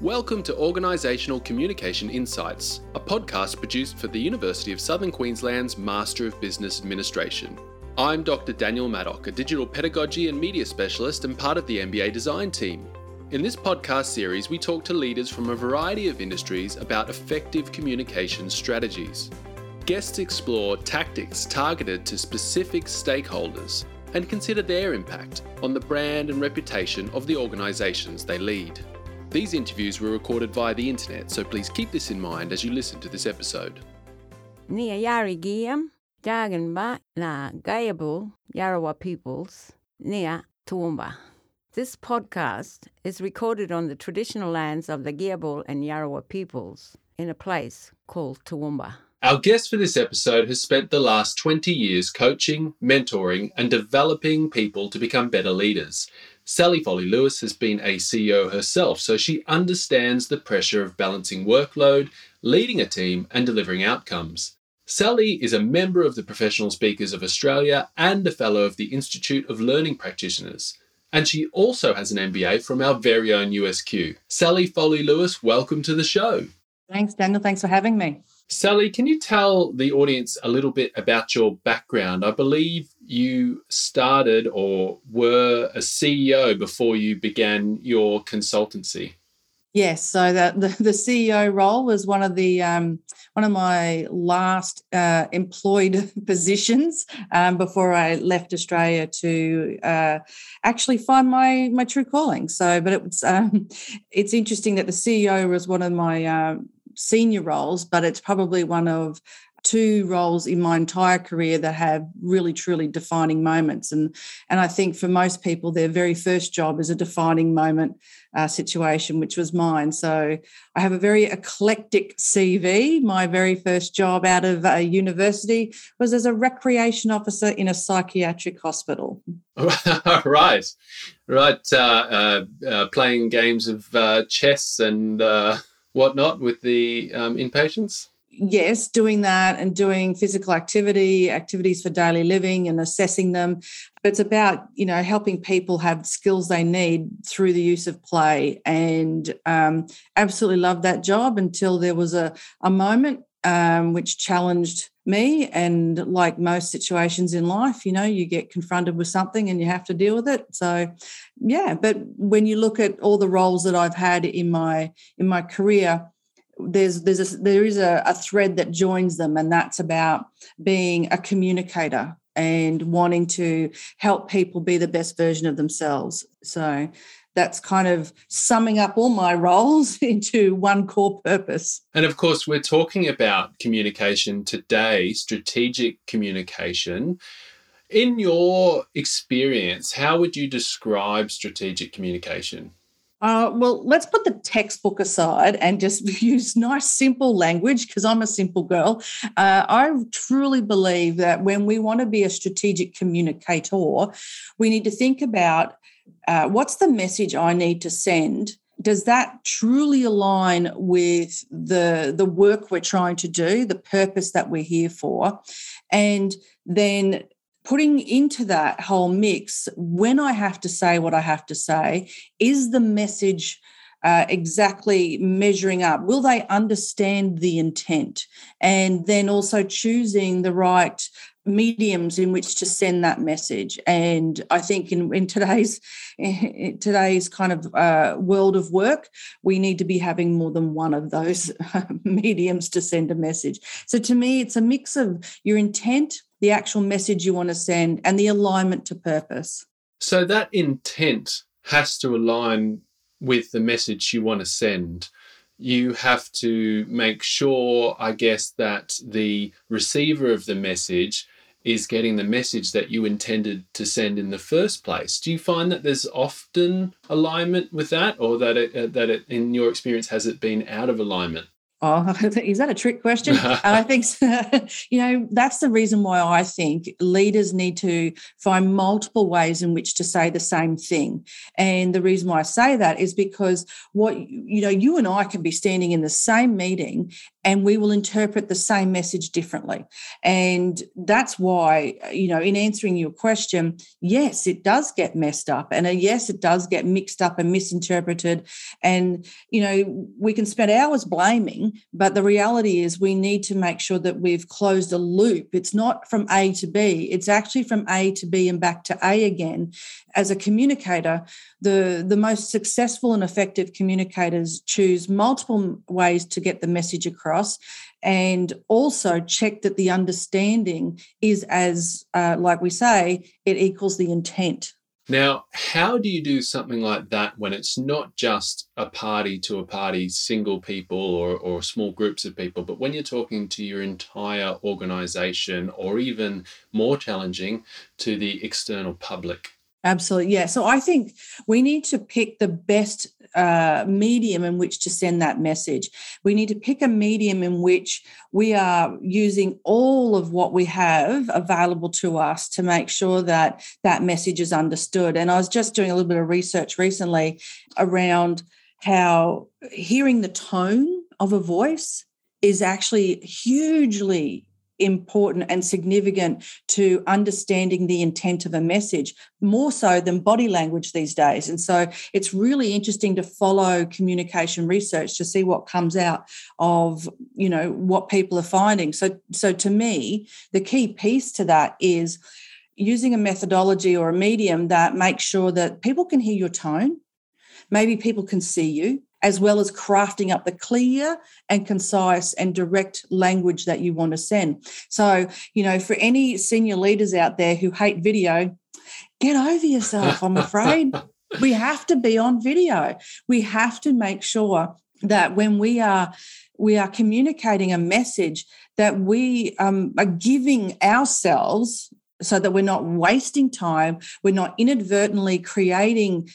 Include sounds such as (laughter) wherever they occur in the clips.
Welcome to Organisational Communication Insights, a podcast produced for the University of Southern Queensland's Master of Business Administration. I'm Dr. Daniel Maddock, a digital pedagogy and media specialist and part of the MBA design team. In this podcast series, we talk to leaders from a variety of industries about effective communication strategies. Guests explore tactics targeted to specific stakeholders and consider their impact on the brand and reputation of the organisations they lead. These interviews were recorded via the internet, so please keep this in mind as you listen to this episode. Nia Yari Giam, Jaganba na Gayabu Yarawa peoples, Nia Toowoomba. This podcast is recorded on the traditional lands of the Giabul and Yarawa peoples in a place called Toowoomba. Our guest for this episode has spent the last 20 years coaching, mentoring, and developing people to become better leaders. Sally Foley Lewis has been a CEO herself, so she understands the pressure of balancing workload, leading a team, and delivering outcomes. Sally is a member of the Professional Speakers of Australia and a fellow of the Institute of Learning Practitioners. And she also has an MBA from our very own USQ. Sally Foley Lewis, welcome to the show. Thanks, Daniel. Thanks for having me. Sally, can you tell the audience a little bit about your background? I believe you started or were a CEO before you began your consultancy. Yes, so the, the, the CEO role was one of the um, one of my last uh, employed (laughs) positions um, before I left Australia to uh, actually find my my true calling. So, but it's um, it's interesting that the CEO was one of my uh, senior roles, but it's probably one of two roles in my entire career that have really truly defining moments. And and I think for most people their very first job is a defining moment uh, situation which was mine. So I have a very eclectic CV my very first job out of a university was as a recreation officer in a psychiatric hospital. (laughs) Right. Right uh, uh, uh, playing games of uh, chess and uh, whatnot with the um, inpatients? Yes, doing that and doing physical activity, activities for daily living and assessing them. But it's about, you know, helping people have skills they need through the use of play. And um, absolutely loved that job until there was a, a moment um, which challenged me. And like most situations in life, you know, you get confronted with something and you have to deal with it. So, yeah. But when you look at all the roles that I've had in my in my career, there's there's a, there is a, a thread that joins them, and that's about being a communicator and wanting to help people be the best version of themselves. So that's kind of summing up all my roles (laughs) into one core purpose. And of course, we're talking about communication today, strategic communication. In your experience, how would you describe strategic communication? Uh, well, let's put the textbook aside and just (laughs) use nice, simple language because I'm a simple girl. Uh, I truly believe that when we want to be a strategic communicator, we need to think about uh, what's the message I need to send? Does that truly align with the, the work we're trying to do, the purpose that we're here for? And then putting into that whole mix, when I have to say what I have to say, is the message uh, exactly measuring up? Will they understand the intent? And then also choosing the right mediums in which to send that message. And i think in, in today's in today's kind of uh, world of work we need to be having more than one of those (laughs) mediums to send a message. So to me it's a mix of your intent the actual message you want to send and the alignment to purpose. So that intent has to align with the message you want to send you have to make sure, I guess, that the receiver of the message is getting the message that you intended to send in the first place. Do you find that there's often alignment with that, or that it, uh, that it, in your experience, has it been out of alignment? Oh, (laughs) is that a trick question? (laughs) I think, (laughs) you know, that's the reason why I think leaders need to find multiple ways in which to say the same thing. And the reason why I say that is because what, you know, you and I can be standing in the same meeting and we will interpret the same message differently. And that's why, you know, in answering your question, yes, it does get messed up. And a, yes, it does get mixed up and misinterpreted. And, you know, we can spend hours blaming, but the reality is we need to make sure that we've closed a loop. It's not from A to B, it's actually from A to B and back to A again. As a communicator, the, the most successful and effective communicators choose multiple ways to get the message across and also check that the understanding is as, uh, like we say, it equals the intent. Now, how do you do something like that when it's not just a party to a party, single people or, or small groups of people, but when you're talking to your entire organization or even more challenging to the external public? Absolutely. Yeah. So I think we need to pick the best uh, medium in which to send that message. We need to pick a medium in which we are using all of what we have available to us to make sure that that message is understood. And I was just doing a little bit of research recently around how hearing the tone of a voice is actually hugely important and significant to understanding the intent of a message more so than body language these days. And so it's really interesting to follow communication research to see what comes out of you know what people are finding. So so to me the key piece to that is using a methodology or a medium that makes sure that people can hear your tone. Maybe people can see you as well as crafting up the clear and concise and direct language that you want to send. So, you know, for any senior leaders out there who hate video, get over yourself, I'm (laughs) afraid. we have to be on video. We have to make sure that when we are we are communicating a message that we um, are giving ourselves so that we're not wasting time we're not inadvertently creating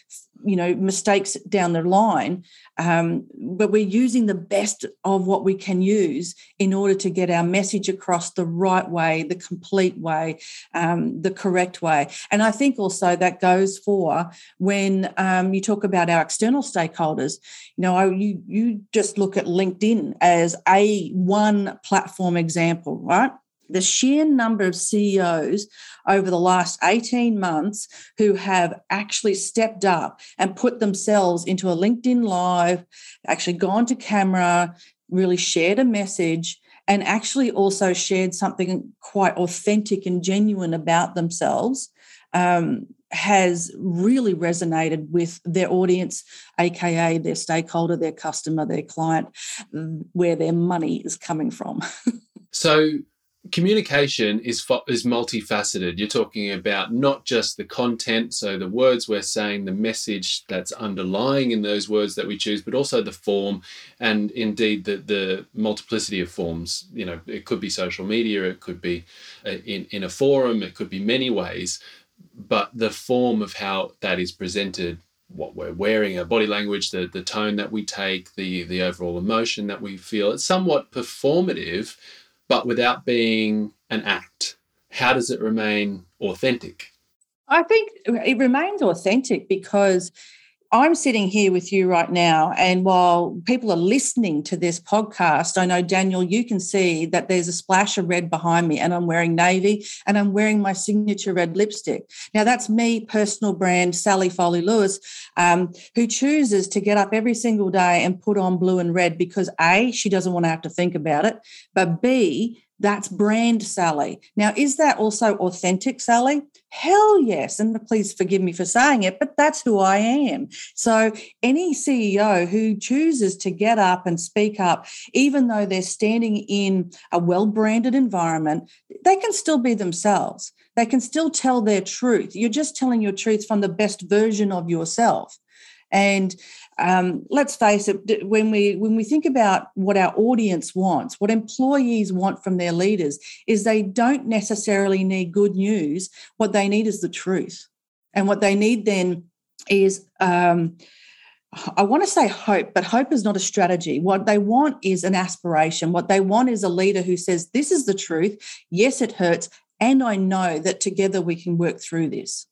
you know mistakes down the line um, but we're using the best of what we can use in order to get our message across the right way the complete way um, the correct way. And i think also that goes for when um, you talk about our external stakeholders. You know you you just look at linkedin as a one platform example right the sheer number of CEOs over the last 18 months who have actually stepped up and put themselves into a LinkedIn Live, actually gone to camera, really shared a message, and actually also shared something quite authentic and genuine about themselves. Um, has really resonated with their audience, aka their stakeholder, their customer, their client, where their money is coming from. (laughs) so, communication is is multifaceted you're talking about not just the content so the words we're saying the message that's underlying in those words that we choose but also the form and indeed the the multiplicity of forms you know it could be social media it could be uh, in in a forum it could be many ways but the form of how that is presented what we're wearing, our body language, the, the tone that we take, the the overall emotion that we feel. It's somewhat performative, but without being an act? How does it remain authentic? I think it remains authentic because I'm sitting here with you right now. And while people are listening to this podcast, I know, Daniel, you can see that there's a splash of red behind me, and I'm wearing navy and I'm wearing my signature red lipstick. Now, that's me, personal brand Sally Foley Lewis, um, who chooses to get up every single day and put on blue and red because A, she doesn't want to have to think about it, but B, that's brand Sally. Now, is that also authentic Sally? Hell yes. And please forgive me for saying it, but that's who I am. So, any CEO who chooses to get up and speak up, even though they're standing in a well branded environment, they can still be themselves. They can still tell their truth. You're just telling your truth from the best version of yourself. And um, let's face it, when we when we think about what our audience wants, what employees want from their leaders, is they don't necessarily need good news. What they need is the truth, and what they need then is. Um, I want to say hope, but hope is not a strategy. What they want is an aspiration. What they want is a leader who says, This is the truth. Yes, it hurts. And I know that together we can work through this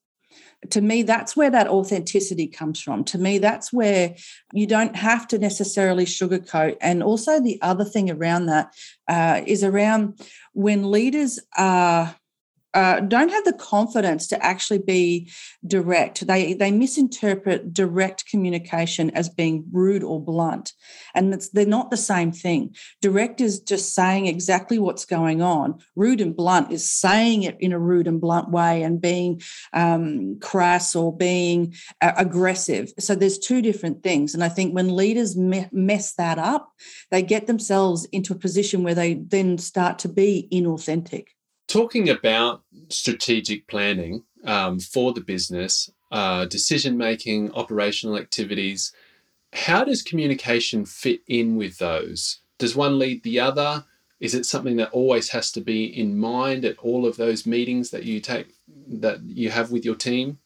to me, that's where that authenticity comes from. To me, that's where you don't have to necessarily sugarcoat. And also, the other thing around that uh, is around when leaders are uh, don't have the confidence to actually be direct. They they misinterpret direct communication as being rude or blunt, and they're not the same thing. Direct is just saying exactly what's going on. Rude and blunt is saying it in a rude and blunt way and being um, crass or being uh, aggressive. So there's two different things, and I think when leaders me- mess that up, they get themselves into a position where they then start to be inauthentic talking about strategic planning um, for the business, uh, decision making, operational activities, how does communication fit in with those? Does one lead the other? Is it something that always has to be in mind at all of those meetings that you take that you have with your team?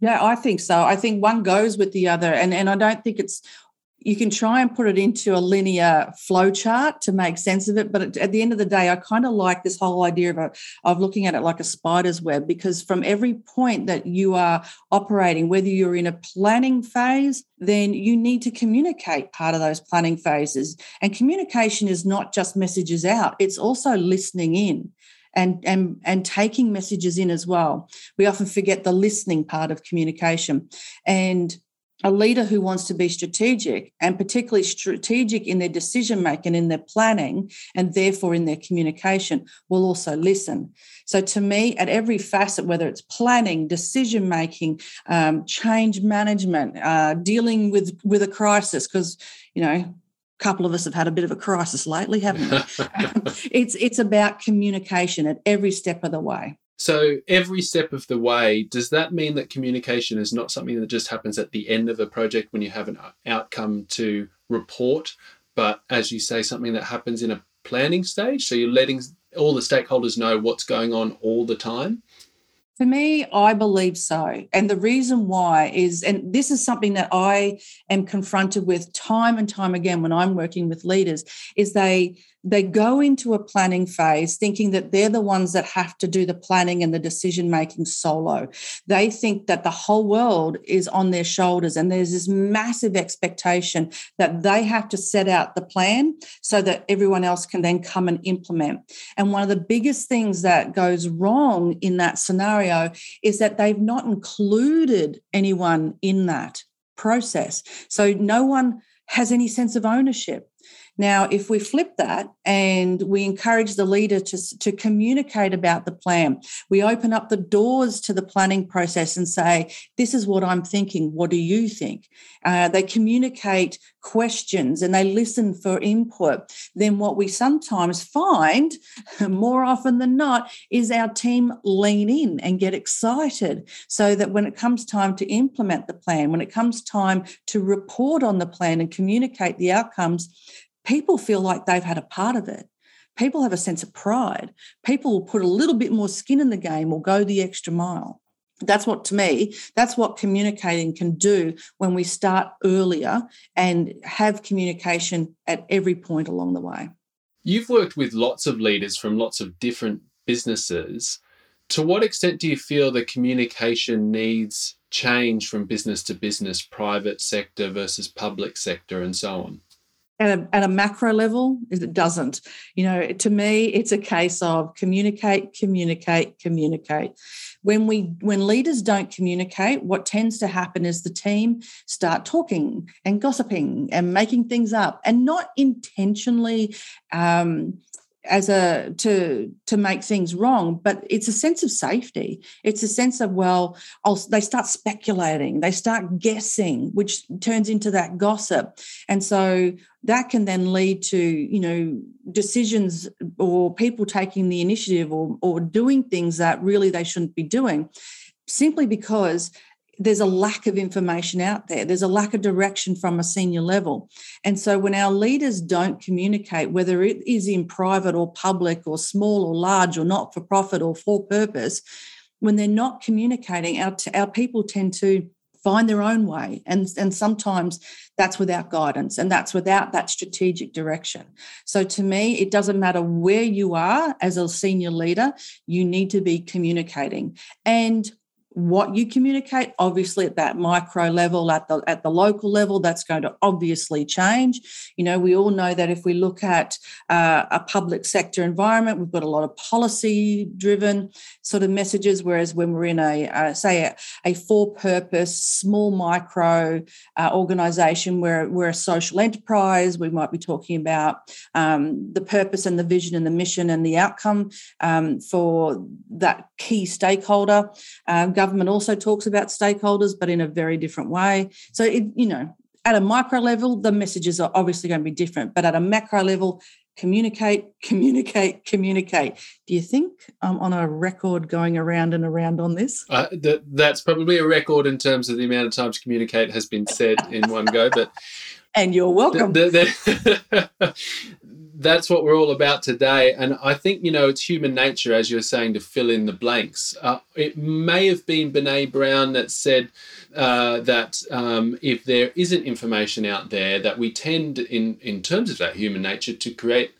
Yeah, I think so. I think one goes with the other, and and I don't think it's you can try and put it into a linear flow chart to make sense of it but at the end of the day i kind of like this whole idea of, a, of looking at it like a spider's web because from every point that you are operating whether you're in a planning phase then you need to communicate part of those planning phases and communication is not just messages out it's also listening in and, and, and taking messages in as well. We often forget the listening part of communication. And a leader who wants to be strategic and particularly strategic in their decision making in their planning and therefore in their communication will also listen. So to me at every facet whether it's planning decision making um, change management uh, dealing with with a crisis because you know a couple of us have had a bit of a crisis lately haven't we? (laughs) (laughs) It's it's about communication at every step of the way so every step of the way, does that mean that communication is not something that just happens at the end of a project when you have an outcome to report, but as you say, something that happens in a planning stage? So you're letting all the stakeholders know what's going on all the time? For me, I believe so. And the reason why is, and this is something that I am confronted with time and time again when I'm working with leaders, is they they go into a planning phase thinking that they're the ones that have to do the planning and the decision making solo. They think that the whole world is on their shoulders, and there's this massive expectation that they have to set out the plan so that everyone else can then come and implement. And one of the biggest things that goes wrong in that scenario is that they've not included anyone in that process. So no one has any sense of ownership. Now, if we flip that and we encourage the leader to, to communicate about the plan, we open up the doors to the planning process and say, This is what I'm thinking. What do you think? Uh, they communicate questions and they listen for input. Then, what we sometimes find, (laughs) more often than not, is our team lean in and get excited so that when it comes time to implement the plan, when it comes time to report on the plan and communicate the outcomes, people feel like they've had a part of it. People have a sense of pride. People will put a little bit more skin in the game or go the extra mile. That's what, to me, that's what communicating can do when we start earlier and have communication at every point along the way. You've worked with lots of leaders from lots of different businesses. To what extent do you feel the communication needs change from business to business, private sector versus public sector, and so on? At a, at a macro level it doesn't. You know to me it's a case of communicate communicate communicate. When we when leaders don't communicate what tends to happen is the team start talking and gossiping and making things up and not intentionally um, as a to to make things wrong but it's a sense of safety. It's a sense of well I'll, they start speculating they start guessing which turns into that gossip. And so that can then lead to you know decisions or people taking the initiative or or doing things that really they shouldn't be doing simply because there's a lack of information out there. There's a lack of direction from a senior level. And so when our leaders don't communicate, whether it is in private or public or small or large or not for profit or for purpose, when they're not communicating, our, our people tend to find their own way. And, and sometimes that's without guidance and that's without that strategic direction. So to me, it doesn't matter where you are as a senior leader, you need to be communicating. And what you communicate obviously at that micro level at the at the local level that's going to obviously change. You know we all know that if we look at uh, a public sector environment we've got a lot of policy driven sort of messages whereas when we're in a uh, say a, a for purpose small micro uh, organization where we're a social enterprise we might be talking about um, the purpose and the vision and the mission and the outcome um, for that key stakeholder um, government also talks about stakeholders, but in a very different way. So, it, you know, at a micro level, the messages are obviously going to be different, but at a macro level, communicate, communicate, communicate. Do you think I'm on a record going around and around on this? Uh, that, that's probably a record in terms of the amount of times communicate has been said in one go, but. (laughs) and you're welcome. The, the, (laughs) that's what we're all about today. And I think, you know, it's human nature, as you're saying, to fill in the blanks. Uh, it may have been Brene Brown that said uh, that um, if there isn't information out there, that we tend, in, in terms of that human nature, to create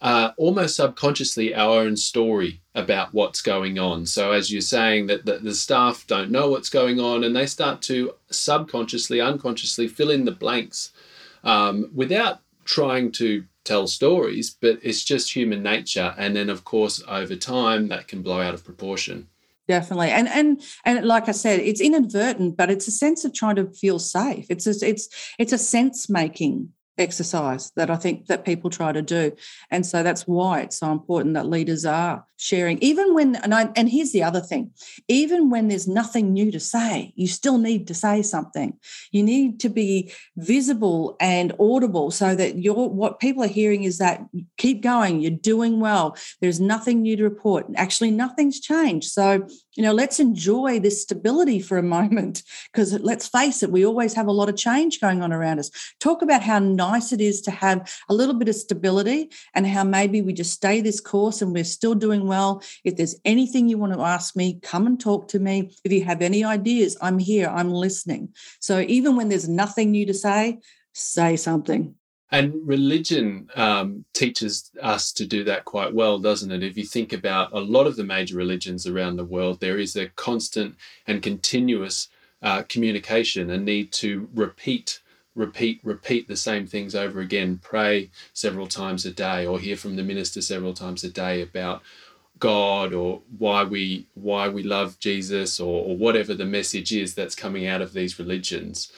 uh, almost subconsciously our own story about what's going on. So, as you're saying, that the, the staff don't know what's going on and they start to subconsciously, unconsciously fill in the blanks um, without trying to tell stories, but it's just human nature. And then, of course, over time, that can blow out of proportion. Definitely, and and and like I said, it's inadvertent, but it's a sense of trying to feel safe. It's a, it's it's a sense making exercise that I think that people try to do. And so that's why it's so important that leaders are sharing, even when, and, I, and here's the other thing, even when there's nothing new to say, you still need to say something. You need to be visible and audible so that you're, what people are hearing is that keep going, you're doing well, there's nothing new to report. Actually, nothing's changed. So, you know, let's enjoy this stability for a (laughs) moment because let's face it, we always have a lot of change going on around us. Talk about how nice it is to have a little bit of stability and how maybe we just stay this course and we're still doing well. If there's anything you want to ask me, come and talk to me. If you have any ideas, I'm here, I'm listening. So even when there's nothing new to say, say something. And religion um, teaches us to do that quite well, doesn't it? If you think about a lot of the major religions around the world, there is a constant and continuous uh, communication, a need to repeat repeat repeat the same things over again pray several times a day or hear from the minister several times a day about god or why we why we love jesus or, or whatever the message is that's coming out of these religions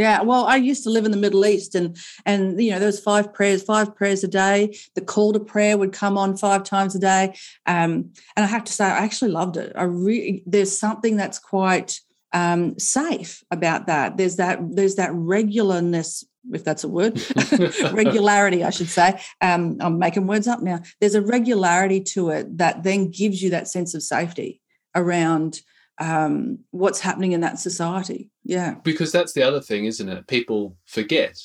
yeah, well, I used to live in the Middle East, and and you know there was five prayers, five prayers a day. The call to prayer would come on five times a day, um, and I have to say I actually loved it. I really there's something that's quite um, safe about that. There's that there's that regularness, if that's a word, (laughs) regularity, I should say. Um, I'm making words up now. There's a regularity to it that then gives you that sense of safety around um, what's happening in that society. Yeah, because that's the other thing, isn't it? People forget.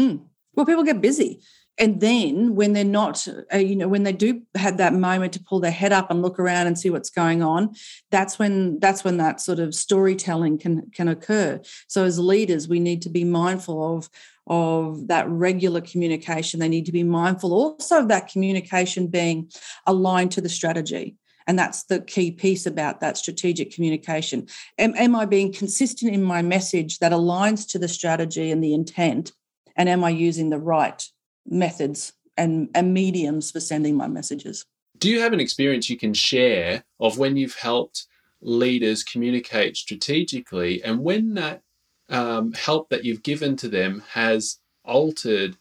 Mm. Well, people get busy and then when they're not uh, you know when they do have that moment to pull their head up and look around and see what's going on that's when that's when that sort of storytelling can can occur. So as leaders we need to be mindful of of that regular communication. They need to be mindful also of that communication being aligned to the strategy. And that's the key piece about that strategic communication. Am, am i being consistent in my message that aligns to the strategy and the intent? And am i using the right methods and, and mediums for sending my messages. Do you have an experience you can share of when you've helped leaders communicate strategically and when that um, help that you've given to them has altered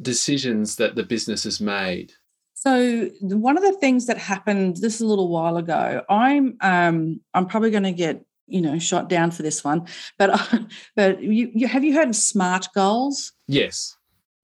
decisions that the business has made? So one of the things that happened this is a little while ago. I'm um, I'm probably going to get you know shot down for this one, but (laughs) but you, you have you heard of SMART goals? Yes.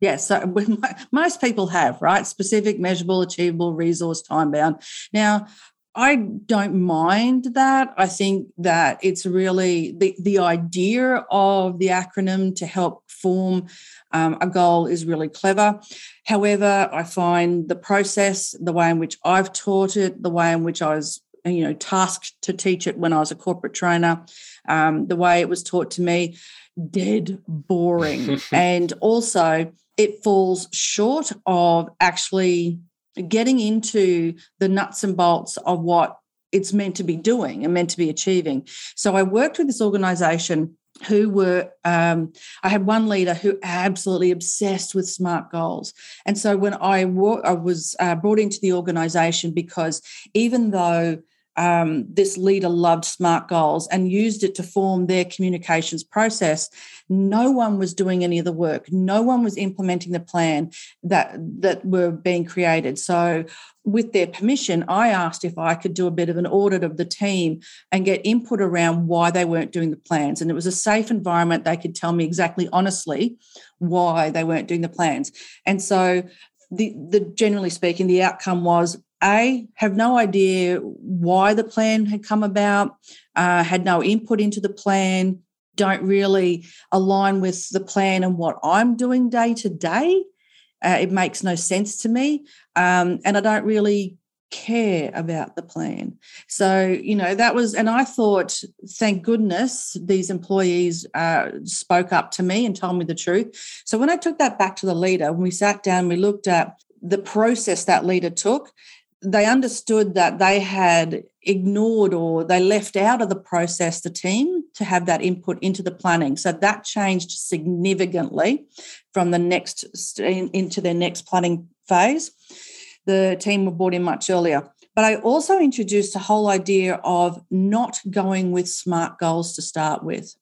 Yes, so (laughs) most people have, right? Specific, measurable, achievable, resource, time bound. Now, I don't mind that. I think that it's really the, the idea of the acronym to help form um, a goal is really clever. However, I find the process, the way in which I've taught it, the way in which I was you know tasked to teach it when I was a corporate trainer, um, the way it was taught to me, dead boring. (laughs) and also, it falls short of actually getting into the nuts and bolts of what it's meant to be doing and meant to be achieving. So I worked with this organization who were um, i had one leader who absolutely obsessed with smart goals and so when i, I was uh, brought into the organization because even though um, this leader loved smart goals and used it to form their communications process. No one was doing any of the work. No one was implementing the plan that that were being created. So with their permission i asked if i could do a bit of an audit of the team and get input around why they weren't doing the plans. And it was a safe environment. They could tell me exactly honestly why they weren't doing the plans. And so the, the generally speaking the outcome was a, have no idea why the plan had come about, uh, had no input into the plan, don't really align with the plan and what I'm doing day to day. Uh, it makes no sense to me. Um, and I don't really care about the plan. So, you know, that was, and I thought, thank goodness these employees uh, spoke up to me and told me the truth. So, when I took that back to the leader, when we sat down, we looked at the process that leader took they understood that they had ignored or they left out of the process the team to have that input into the planning. So that changed significantly from the next into their next planning phase. The team were brought in much earlier. But i also introduced a whole idea of not going with smart goals to start with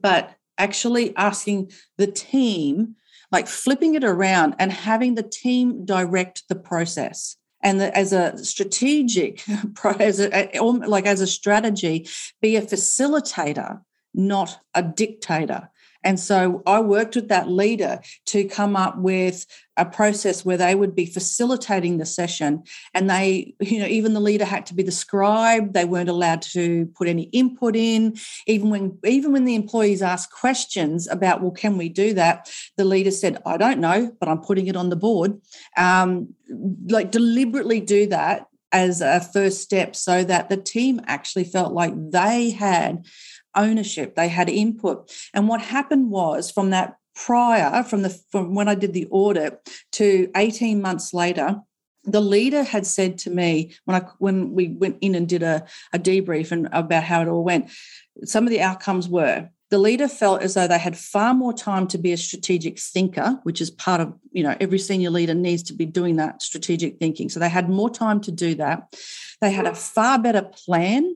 but actually asking the team like flipping it around and having the team direct the process and the, as a strategic (laughs) as a, like as a strategy be a facilitator not a dictator and so I worked with that leader to come up with a process where they would be facilitating the session. And they, you know, even the leader had to be the scribe. They weren't allowed to put any input in. Even when even when the employees asked questions about, well, can we do that? The leader said, I don't know, but I'm putting it on the board. Um, like deliberately do that as a first step so that the team actually felt like they had ownership, they had input. And what happened was from that prior, from the from when I did the audit to 18 months later, the leader had said to me when I when we went in and did a, a debrief and about how it all went, some of the outcomes were the leader felt as though they had far more time to be a strategic thinker, which is part of, you know, every senior leader needs to be doing that strategic thinking. So they had more time to do that. They had a far better plan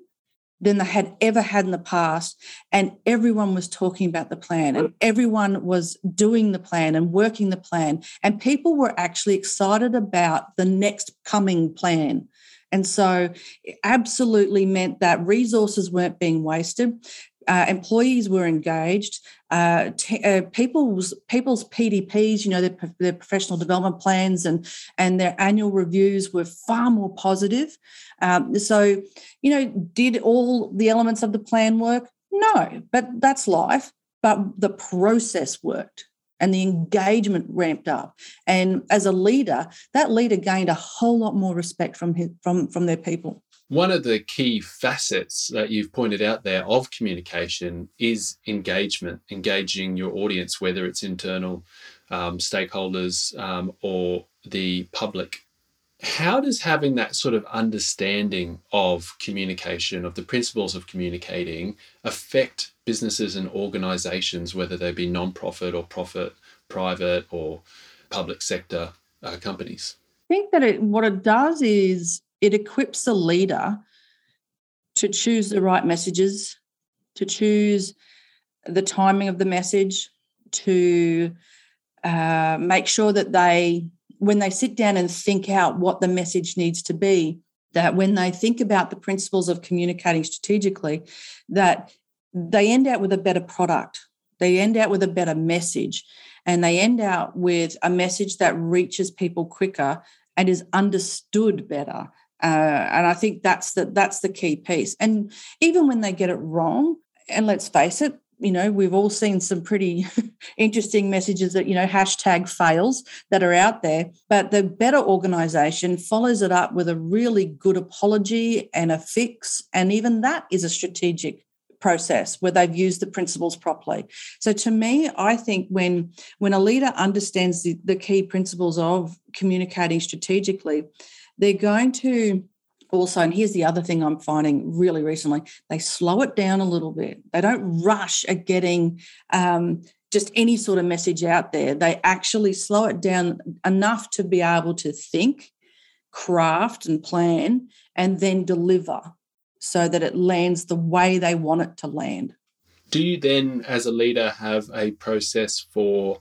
than they had ever had in the past. And everyone was talking about the plan and everyone was doing the plan and working the plan. And people were actually excited about the next coming plan. And so it absolutely meant that resources weren't being wasted. Uh, employees were engaged. Uh, t- uh, people's people's PDPs, you know, their, their, professional development plans and and their annual reviews were far more positive. Um, so, you know, did all the elements of the plan work? No, but that's life. But the process worked and the engagement ramped up. And as a leader, that leader gained a whole lot more respect from his, from from their people. One of the key facets that you've pointed out there of communication is engagement, engaging your audience, whether it's internal um, stakeholders um, or the public. How does having that sort of understanding of communication, of the principles of communicating, affect businesses and organizations, whether they be non-profit or profit, private or public sector uh, companies? I think that it, what it does is it equips a leader to choose the right messages, to choose the timing of the message, to uh, make sure that they, when they sit down and think out what the message needs to be, that when they think about the principles of communicating strategically, that they end out with a better product, they end out with a better message, and they end out with a message that reaches people quicker and is understood better. Uh, and I think that's the that's the key piece. And even when they get it wrong, and let's face it, you know, we've all seen some pretty (laughs) interesting messages that, you know, hashtag fails that are out there. But the better organization follows it up with a really good apology and a fix. And even that is a strategic process where they've used the principles properly. So to me, I think when when a leader understands the, the key principles of communicating strategically, they're going to also, and here's the other thing I'm finding really recently they slow it down a little bit. They don't rush at getting um, just any sort of message out there. They actually slow it down enough to be able to think, craft, and plan, and then deliver so that it lands the way they want it to land. Do you then, as a leader, have a process for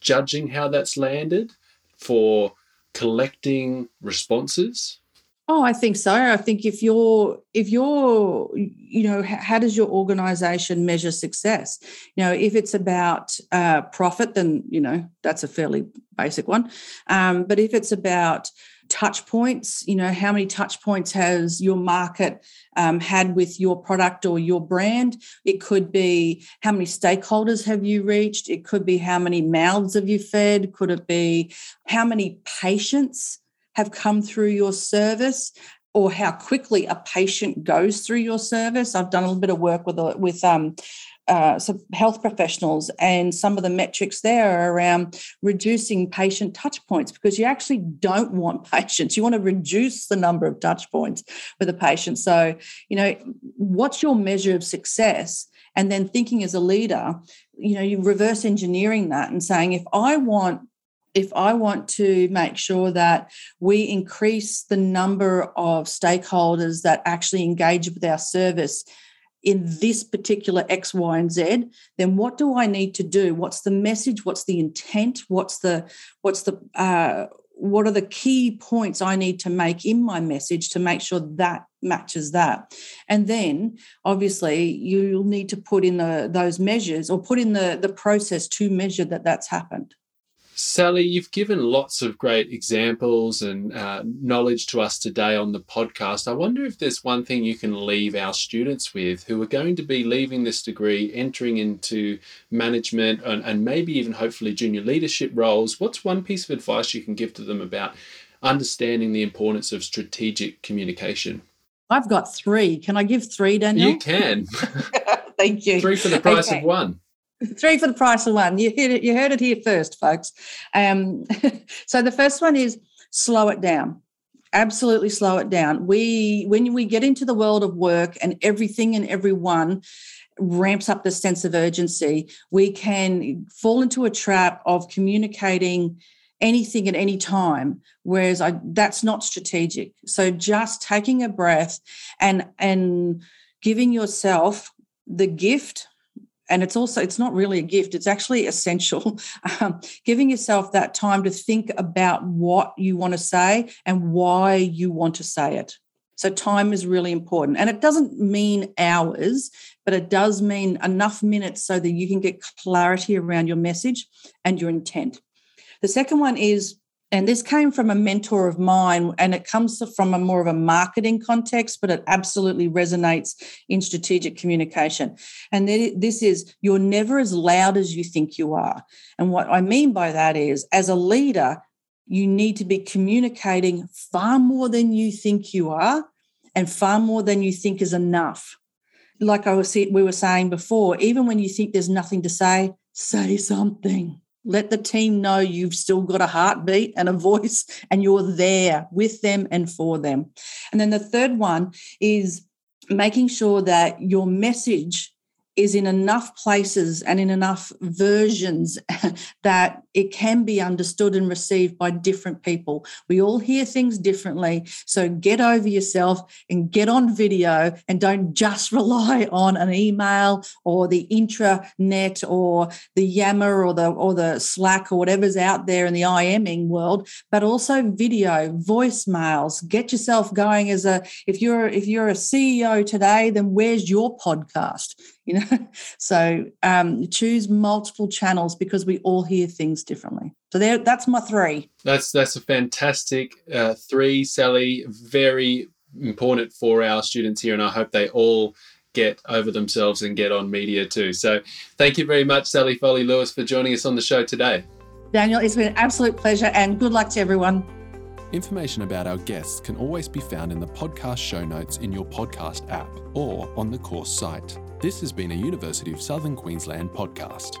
judging how that's landed, for collecting responses? Oh, I think so. I think if you're if you're you know how does your organization measure success? You know, if it's about uh, profit, then you know that's a fairly basic one. Um, but if it's about touch points, you know, how many touch points has your market um, had with your product or your brand? It could be how many stakeholders have you reached? It could be how many mouths have you fed? Could it be how many patients? Have come through your service or how quickly a patient goes through your service. I've done a little bit of work with with um, uh, some health professionals, and some of the metrics there are around reducing patient touch points because you actually don't want (laughs) patients. You want to reduce the number of touch points with a patient. So, you know, what's your measure of success? And then thinking as a leader, you know, you reverse engineering that and saying, if I want if I want to make sure that we increase the number of stakeholders that actually engage with our service in this particular X, Y, and Z, then what do I need to do? What's the message? What's the intent? What's the what's the uh, what are the key points I need to make in my message to make sure that matches that? And then obviously you'll need to put in the those measures or put in the the process to measure that that's happened. Sally, you've given lots of great examples and uh, knowledge to us today on the podcast. I wonder if there's one thing you can leave our students with who are going to be leaving this degree, entering into management and, and maybe even hopefully junior leadership roles. What's one piece of advice you can give to them about understanding the importance of strategic communication? I've got three. Can I give three, Daniel? You can. (laughs) (laughs) Thank you. Three for the price okay. of one. (laughs) Three for the price of one. You heard it, you heard it here first, folks. Um, (laughs) so the first one is slow it down. Absolutely slow it down. We when we get into the world of work and everything and everyone ramps up the sense of urgency, we can fall into a trap of communicating anything at any time whereas I, that's not strategic so just taking a breath and and giving yourself the gift and it's also it's not really a gift it's actually essential. (laughs) Um, giving yourself that time to think about what you want to say and why you want to say it. So time is really important. And it doesn't mean hours but it does mean enough minutes so that you can get clarity around your message and your intent. The second one is and this came from a mentor of mine and it comes from a more of a marketing context but it absolutely resonates in strategic communication. And this is you're never as loud as you think you are. And what i mean by that is as a leader you need to be communicating far more than you think you are and far more than you think is enough. Like i was we were saying before even when you think there's nothing to say say something let the team know you've still got a heartbeat and a voice and you're there with them and for them. And then the third one is making sure that your message is in enough places and in enough versions (laughs) that it can be understood and received by different people. We all hear things differently. So get over yourself and get on video and don't just (laughs) rely on an email or the intranet or the Yammer or the or the Slack or whatever's out there in the IMing world, but also video, voicemails. Get yourself going as a if you're if you're a CEO today, then where's your podcast? you know (laughs) so um, choose multiple channels because we all hear things differently. So there that's my three. That's that's a fantastic uh, three sally. Very important for our students here and i hope they all get over themselves and get on media too. So thank you very much sally foley lewis for joining us on the show today. Daniel it's been an absolute pleasure and good luck to everyone. Information about our guests can always be found in the podcast show notes in your podcast app or on the course site. This has been a University of Southern Queensland podcast.